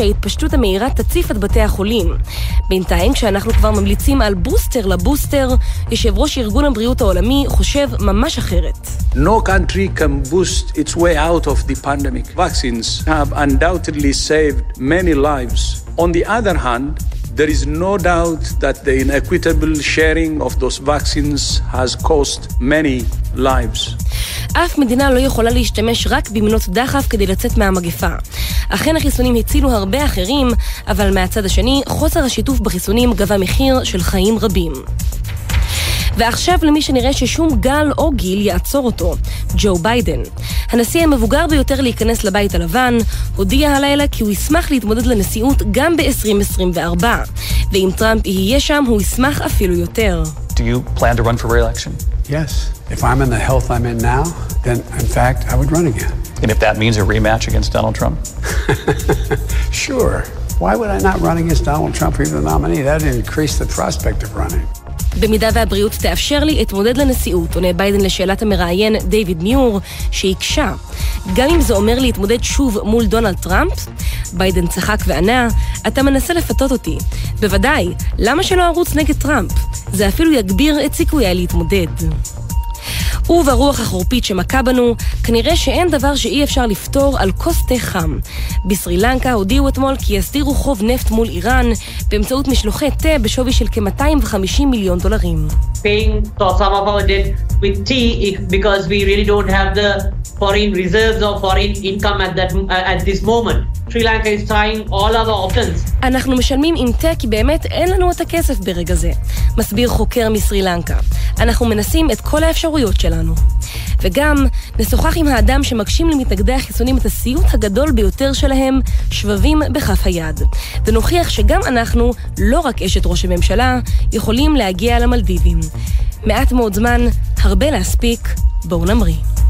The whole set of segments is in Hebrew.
שההתפשטות המהירה תציף את בתי החולים. בינתיים, כשאנחנו כבר ממליצים על בוסטר לבוסטר, יושב ראש ארגון הבריאות העולמי חושב ממש אחרת. No country can boost its way out of the pandemic. Vaccines have undoubtedly saved many lives. On the other hand, there is no doubt that the inequitable sharing of those vaccines has cost many lives. אף מדינה לא יכולה להשתמש רק במנות דחף כדי לצאת מהמגפה. אכן החיסונים הצילו הרבה אחרים, אבל מהצד השני, חוסר השיתוף בחיסונים גבה מחיר של חיים רבים. ועכשיו למי שנראה ששום גל או גיל יעצור אותו, ג'ו ביידן. הנשיא המבוגר ביותר להיכנס לבית הלבן, הודיע הלילה כי הוא ישמח להתמודד לנשיאות גם ב-2024. ואם טראמפ יהיה שם, הוא ישמח אפילו יותר. Do you plan to run for re-election? Yes. If I'm in the health I'm in now, then in fact I would run again. And if that means a rematch against Donald Trump? Sure. Why would I not run against Donald Trump for the nominee? That'd increase the prospect of running. במידה והבריאות תאפשר לי, אתמודד לנשיאות, עונה ביידן לשאלת המראיין דיוויד מיור, שהקשה. גם אם זה אומר להתמודד שוב מול דונלד טראמפ? ביידן צחק וענה, אתה מנסה לפתות אותי. בוודאי, למה שלא ארוץ נגד טראמפ? זה אפילו יגביר את סיכויי להתמודד. וברוח החורפית שמכה בנו, כנראה שאין דבר שאי אפשר לפתור על כוס תה חם. בסרי לנקה הודיעו אתמול כי יסדירו חוב נפט מול איראן באמצעות משלוחי תה בשווי של כ-250 מיליון דולרים. paying we. אנחנו משלמים עם תה כי באמת אין לנו את הכסף ברגע זה, מסביר חוקר מסרי לנקה. אנחנו מנסים את כל האפשרויות שלנו. וגם נשוחח עם האדם שמגשים למתנגדי החיסונים את הסיוט הגדול ביותר שלהם, שבבים בכף היד. ונוכיח שגם אנחנו, לא רק אשת ראש הממשלה, יכולים להגיע למלדיבים. מעט מאוד זמן, הרבה להספיק, בואו נמריא.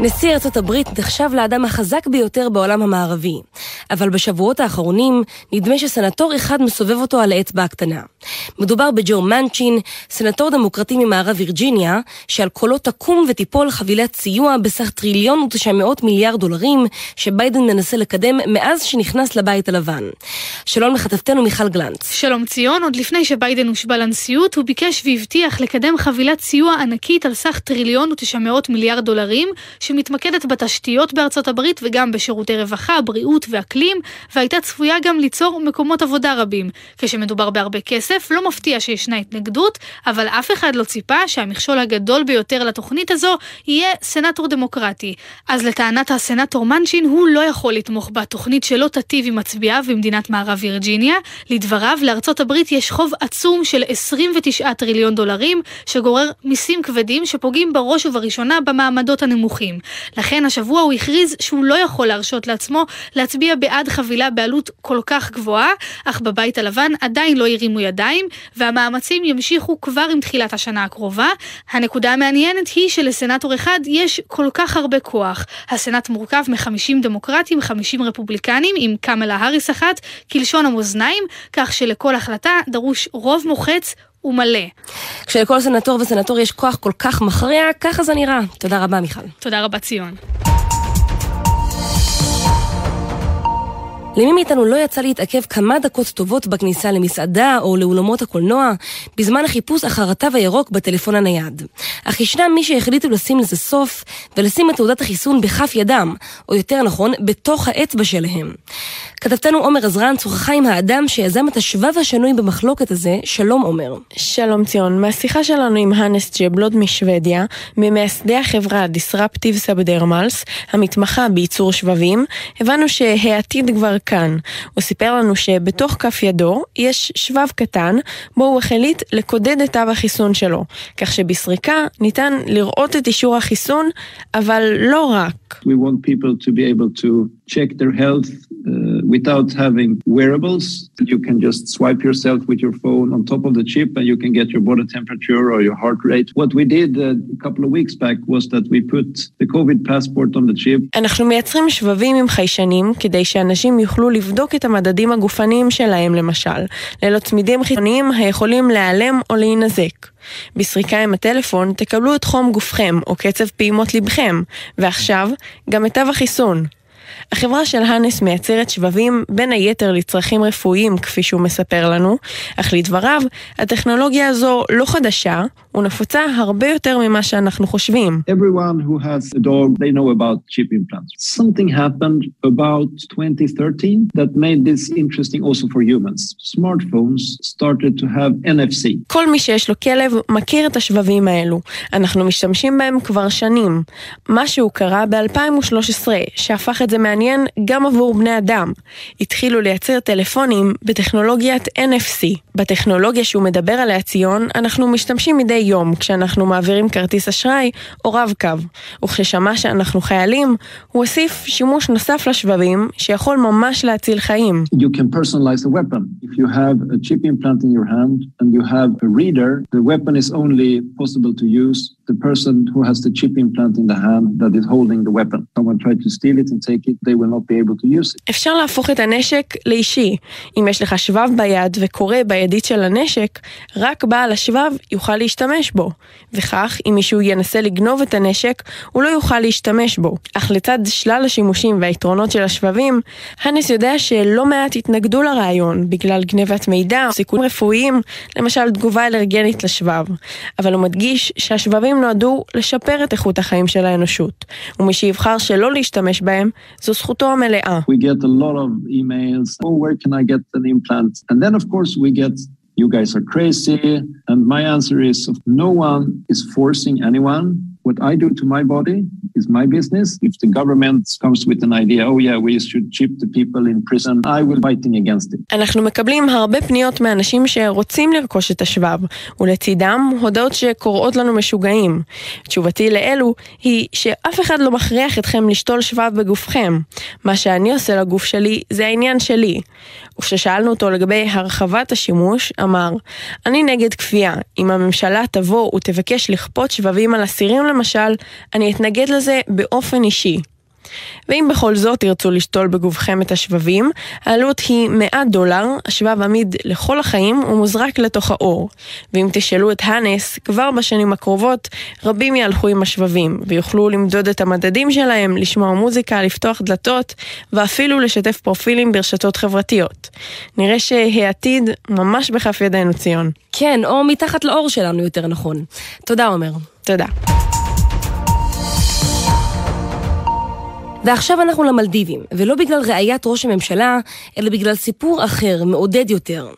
נשיא ארצות הברית נחשב לאדם החזק ביותר בעולם המערבי, אבל בשבועות האחרונים נדמה שסנטור אחד מסובב אותו על האצבע הקטנה. מדובר בג'ו מנצ'ין, סנטור דמוקרטי ממערב וירג'יניה, שעל קולו תקום ותיפול חבילת סיוע בסך טריליון ותשע מאות מיליארד דולרים, שביידן מנסה לקדם מאז שנכנס לבית הלבן. שלום לכתבתנו מיכל גלנץ. שלום ציון, עוד לפני שביידן הושבע לנשיאות, הוא ביקש והבטיח לקדם חבילת סיוע ענקית על סך טריליון ותשע מאות מיליארד דולרים, שמתמקדת בתשתיות בארצות הברית וגם בשירותי רווחה, בריאות ואקלים, והייתה צפויה גם ליצור מקומות עבודה רבים. כשמדובר בהרבה כסף, לא מפתיע שישנה התנגדות, אבל אף אחד לא ציפה שהמכשול הגדול ביותר לתוכנית הזו יהיה סנטור דמוקרטי. אז לטענת הסנטור מנשין, הוא לא יכול לתמוך בתוכנית שלא תטיב עם מצביעיו במדינת מערב וירג'יניה. לדבריו, לארצות הברית יש חוב עצום של 29 טריליון דולרים, שגורר מיסים כבדים שפוגעים בראש ובראשונה במעמדות הנמוכים. לכן השבוע הוא הכריז שהוא לא יכול להרשות לעצמו להצביע בעד חבילה בעלות כל כך גבוהה, אך בבית הלבן עדיין לא הרימו ידיים, והמאמצים ימשיכו כבר עם תחילת השנה הקרובה. הנקודה המעניינת היא שלסנטור אחד יש כל כך הרבה כוח. הסנאט מורכב מ-50 דמוקרטים, 50 רפובליקנים, עם קמלה האריס אחת, כלשון המאזניים, כך שלכל החלטה דרוש רוב מוחץ ומלא. כשלכל סנטור וסנטור יש כוח כל כך מכריע, ככה זה נראה. תודה רבה, מיכל. תודה רבה, ציון. למי מאיתנו לא יצא להתעכב כמה דקות טובות בכניסה למסעדה או לאולמות הקולנוע בזמן החיפוש אחר התו הירוק בטלפון הנייד. אך ישנם מי שהחליטו לשים לזה סוף ולשים את תעודת החיסון בכף ידם, או יותר נכון, בתוך האצבע שלהם. כתבתנו עומר עזרן שוחחה עם האדם שיזם את השבב השנוי במחלוקת הזה, שלום עומר. שלום ציון, מהשיחה שלנו עם האנס ג'בלוד משוודיה, ממייסדי החברה דיסרפטיב סבדרמלס, המתמחה בייצור שבבים, הבנו שהעתיד כבר כאן. הוא סיפר לנו שבתוך כף ידו יש שבב קטן, בו הוא החליט לקודד את תו החיסון שלו, כך שבסריקה ניתן לראות את אישור החיסון, אבל לא רק. We want people to be able to check their health uh, without having wearables. You can just swipe yourself with your phone on top of the chip and you can get your body temperature or your heart rate. What we did uh, a couple of weeks back was that we put the COVID passport on the chip. אנחנו מייצרים שבבים עם חיישנים כדי שאנשים יוכלו לבדוק את המדדים הגופניים שלהם למשל, ללא צמידים חיצוניים היכולים להיעלם או להינזק. בסריקה עם הטלפון תקבלו את חום גופכם או קצב פעימות לבכם, ועכשיו גם את תו החיסון. החברה של האנס מייצרת שבבים בין היתר לצרכים רפואיים, כפי שהוא מספר לנו, אך לדבריו, הטכנולוגיה הזו לא חדשה ונפוצה הרבה יותר ממה שאנחנו חושבים. Everyone who has a dog, they know about chip implants. Something happened about 2013 that made this interesting also for humans. Smartphones started to have NFC. כל מי שיש לו כלב מכיר את השבבים האלו. אנחנו משתמשים בהם כבר שנים. משהו קרה ב-2013 שהפך את זה מעניין גם עבור בני אדם. התחילו לייצר טלפונים בטכנולוגיית NFC. בטכנולוגיה שהוא מדבר עליה ציון, אנחנו משתמשים מדי יום כשאנחנו מעבירים כרטיס אשראי או רב-קו. וכששמע שאנחנו חיילים, הוא הוסיף שימוש נוסף לשבבים שיכול ממש להציל חיים. You can personalize a weapon. If you have a chip implant in your hand and you have a reader, the weapon is only possible to use the person who has the chip implant in the hand that is holding the weapon. Someone tried to steal it and take it, they will not be able to use it. אפשר להפוך את הנשק לאישי. אם יש לך שבב ביד וקורא בידית של הנשק, רק בעל השבב יוכל להשתמש בו. וכך, אם מישהו ינסה לגנוב את הנשק, הוא לא יוכל להשתמש בו. אך לצד שלל השימושים והיתרונות של השבבים, הנס יודע שלא מעט התנגדו לרעיון בגלל גנבת מידע סיכונים רפואיים, למשל תגובה אלרגנית לשבב. אבל הוא מדגיש שהשבבים נועדו לשפר את איכות החיים של האנושות, ומי שיבחר שלא להשתמש בהם, זו זכותו המלאה. Oh, you guys are crazy. And my answer is no one is forcing anyone. What I do to my body is my business. If the government comes with an idea, oh yeah, we should chip the people in prison, I will fighting against it. אנחנו מקבלים הרבה פניות מאנשים שרוצים לרכוש את השבב, ולצידם הודעות שקוראות לנו משוגעים. תשובתי לאלו היא שאף אחד לא מכריח אתכם לשתול שבב בגופכם. מה שאני עושה לגוף שלי זה העניין שלי. וכששאלנו אותו לגבי הרחבת השימוש, אמר, אני נגד כפייה. אם הממשלה תבוא ותבקש לכפות שבבים על אסירים למשל, אני אתנגד לזה באופן אישי. ואם בכל זאת תרצו לשתול בגובכם את השבבים, העלות היא 100 דולר, השבב עמיד לכל החיים ומוזרק לתוך האור. ואם תשאלו את האנס, כבר בשנים הקרובות, רבים יהלכו עם השבבים, ויוכלו למדוד את המדדים שלהם, לשמוע מוזיקה, לפתוח דלתות, ואפילו לשתף פרופילים ברשתות חברתיות. נראה שהעתיד ממש בכף ידינו, ציון. כן, או מתחת לאור שלנו יותר נכון. תודה, עומר. תודה. ועכשיו אנחנו למלדיבים, ולא בגלל ראיית ראש הממשלה, אלא בגלל סיפור אחר, מעודד יותר.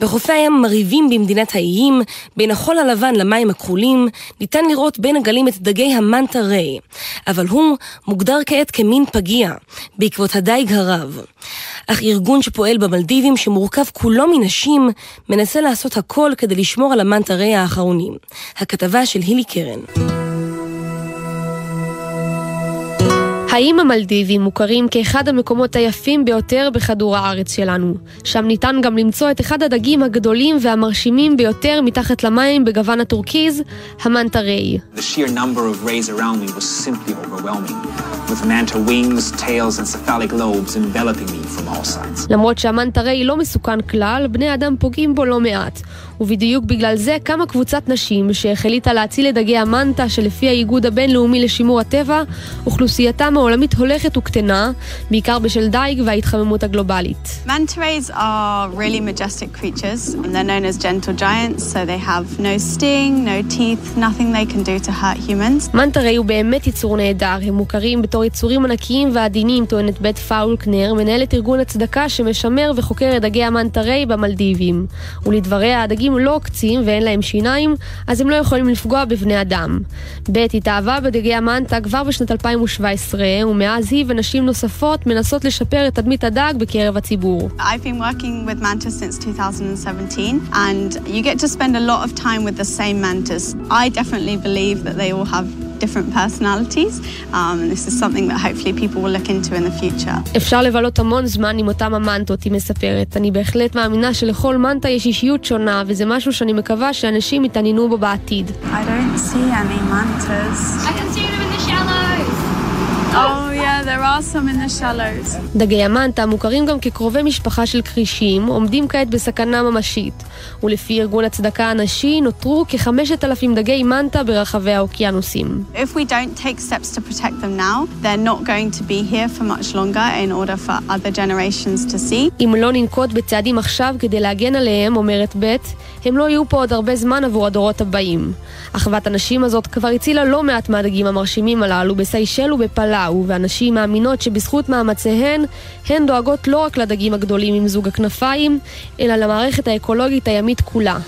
בחופי הים מרהיבים במדינת האיים, בין החול הלבן למים הכחולים, ניתן לראות בין הגלים את דגי המנטה ריי, אבל הוא מוגדר כעת כמין פגיע, בעקבות הדייג הרב. אך ארגון שפועל במלדיבים, שמורכב כולו מנשים, מנסה לעשות הכל כדי לשמור על המנטה ריי האחרונים. הכתבה של הילי קרן. האיים המלדיבים מוכרים כאחד המקומות היפים ביותר בכדור הארץ שלנו. שם ניתן גם למצוא את אחד הדגים הגדולים והמרשימים ביותר מתחת למים בגוון הטורקיז, המנטה ריי. The sheer number of rays around me was simply overwhelming, with manta wings, tails and cephalic lobes enveloping me from all sides. למרות שהמנטה ריי לא מסוכן כלל, בני אדם פוגעים בו לא מעט. ובדיוק בגלל זה קמה קבוצת נשים שהחליטה להציל את דגי המנטה שלפי האיגוד הבינלאומי לשימור הטבע, אוכלוסייתם העולמית הולכת וקטנה, בעיקר בשל דייג וההתחממות הגלובלית. Manta rays are really majestic creatures and they're known as gentle giants, so they have no sting, no teeth, nothing they can do to hurt humans. מנטה ריי הוא באמת יצור נהדר, הם מוכרים בתור יצורים ענקיים ועדינים, טוענת בית פאולקנר, מנהלת ארגון הצדקה שמשמר וחוקר את דגי המנטה ריי במלדיבים. ולדבריה, הדגים לא עוקצים ואין להם שיניים, אז הם לא יכולים לפגוע בבני אדם. בית התאהבה בדגי המנטה כבר בשנת 2017, ומאז היא ונשים נוספות מנסות לשפר את תדמית הדג בקרב הציבור. I've been working with mantas since 2017 and you get to spend a lot of time with the same mantas. I definitely believe that they all have different personalities. Um, and this is something that hopefully people will look into in the future. אפשר לבלות המון זמן עם אותם המנטות, היא מספרת. אני בהחלט מאמינה שלכל מנטה יש אישיות שונה, וזה משהו שאני מקווה שאנשים יתעניינו בו בעתיד. I don't see any mantas. I can see them in the shallows. Oh yeah, there are some in the shallows. דגי המנטה מוכרים גם כקרובי משפחה של כרישים, עומדים כעת בסכנה ממשית. ולפי ארגון הצדקה הנשי, נותרו כחמשת אלפים דגי מנטה ברחבי האוקיינוסים. If we don't take steps to protect them now, they're not going to be here for much longer in order for other generations to see. אם לא ננקוט בצעדים עכשיו כדי להגן עליהם, אומרת בית, הם לא יהיו פה עוד הרבה זמן עבור הדורות הבאים. אחוות הנשים הזאת כבר הצילה לא מעט מהדגים המרשימים הללו בסיישל ובפלאו, והנשים מאמינות שבזכות מאמציהן, הן דואגות לא רק לדגים הגדולים עם זוג הכנפיים, אלא למערכת האקולוגית הימית כולה.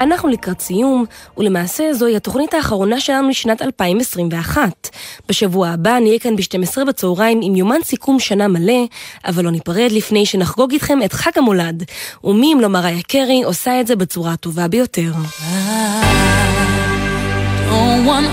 אנחנו לקראת סיום, ולמעשה זוהי התוכנית האחרונה שלנו לשנת 2021. בשבוע הבא נהיה כאן ב-12 בצהריים עם יומן סיכום שנה מלא, אבל לא ניפרד לפני שנחגוג איתכם את חג המולד. ומי אם לא מריה קרי עושה את זה בצורה הטובה ביותר. Don't want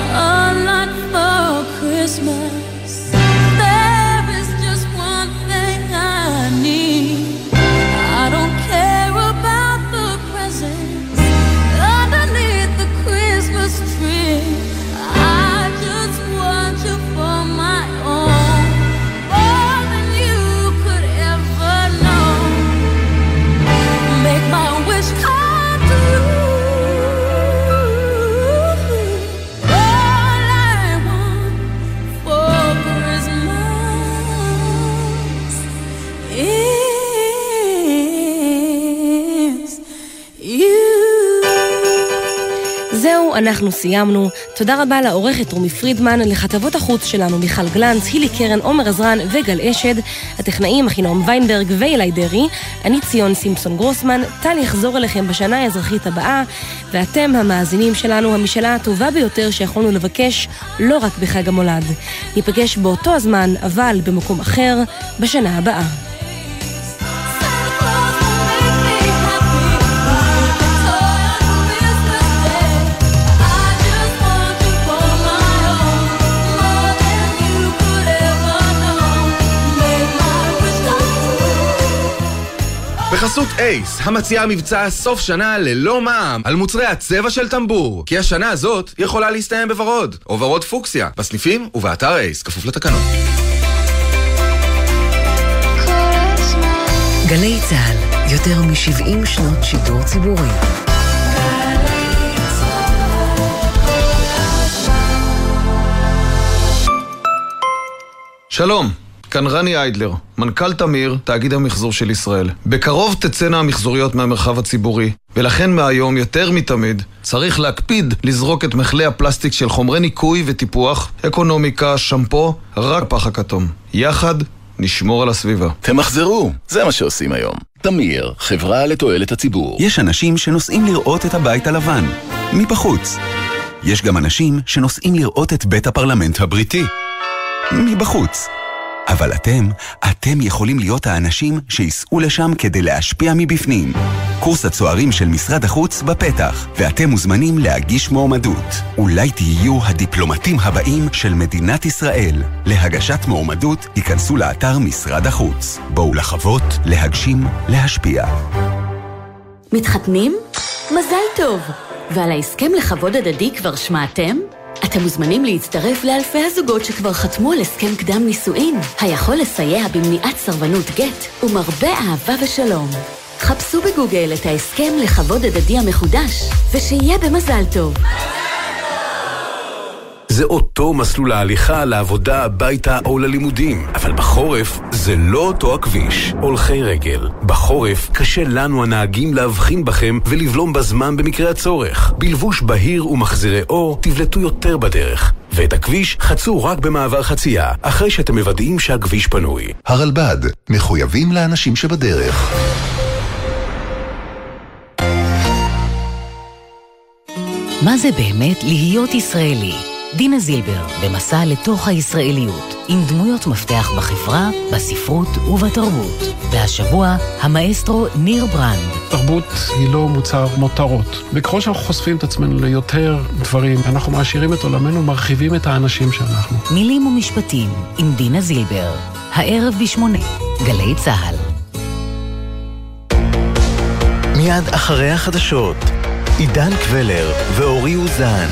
אנחנו סיימנו. תודה רבה לעורכת רומי פרידמן, לכתבות החוץ שלנו מיכל גלנץ, הילי קרן, עומר עזרן וגל אשד, הטכנאים אחינועם ויינברג ואילי דרעי, אני ציון סימפסון גרוסמן, טל יחזור אליכם בשנה האזרחית הבאה, ואתם המאזינים שלנו, המשאלה הטובה ביותר שיכולנו לבקש, לא רק בחג המולד. ניפגש באותו הזמן, אבל במקום אחר, בשנה הבאה. בחסות אייס, המציעה מבצע סוף שנה ללא מע"מ על מוצרי הצבע של טמבור. כי השנה הזאת יכולה להסתיים בוורוד, או ורוד פוקסיה, בסניפים ובאתר אייס, כפוף לתקנות. גלי צה"ל, יותר מ-70 שנות שידור ציבורי. שלום, כאן רני איידלר, מנכ"ל תמיר, תאגיד המחזור של ישראל. בקרוב תצאנה המחזוריות מהמרחב הציבורי, ולכן מהיום, יותר מתמיד, צריך להקפיד לזרוק את מכלי הפלסטיק של חומרי ניקוי וטיפוח, אקונומיקה, שמפו, רק פח הכתום. יחד נשמור על הסביבה. תמחזרו, זה מה שעושים היום. תמיר, חברה לתועלת הציבור. יש אנשים שנוסעים לראות את הבית הלבן, מבחוץ. יש גם אנשים שנוסעים לראות את בית הפרלמנט הבריטי, מבחוץ. אבל אתם, אתם יכולים להיות האנשים שייסעו לשם כדי להשפיע מבפנים. קורס הצוערים של משרד החוץ בפתח, ואתם מוזמנים להגיש מועמדות. אולי תהיו הדיפלומטים הבאים של מדינת ישראל. להגשת מועמדות, היכנסו לאתר משרד החוץ. בואו לחוות, להגשים, להשפיע. מתחתנים? מזל טוב! ועל ההסכם לכבוד הדדי כבר שמעתם? אתם מוזמנים להצטרף לאלפי הזוגות שכבר חתמו על הסכם קדם נישואין, היכול לסייע במניעת סרבנות גט ומרבה אהבה ושלום. חפשו בגוגל את ההסכם לכבוד הדדי המחודש, ושיהיה במזל טוב. זה אותו מסלול ההליכה לעבודה, הביתה או ללימודים. אבל בחורף זה לא אותו הכביש. הולכי רגל. בחורף קשה לנו הנהגים להבחין בכם ולבלום בזמן במקרה הצורך. בלבוש בהיר ומחזירי אור תבלטו יותר בדרך. ואת הכביש חצו רק במעבר חצייה, אחרי שאתם מוודאים שהכביש פנוי. הרלב"ד, מחויבים לאנשים שבדרך. מה זה באמת להיות ישראלי? דינה זילבר, במסע לתוך הישראליות, עם דמויות מפתח בחברה, בספרות ובתרבות. והשבוע, המאסטרו ניר ברנד. תרבות היא לא מוצר מותרות. וככל שאנחנו חושפים את עצמנו ליותר דברים, אנחנו מעשירים את עולמנו, מרחיבים את האנשים שאנחנו. מילים ומשפטים, עם דינה זילבר. הערב בשמונה, גלי צה"ל. מיד אחרי החדשות, עידן קבלר ואורי אוזן.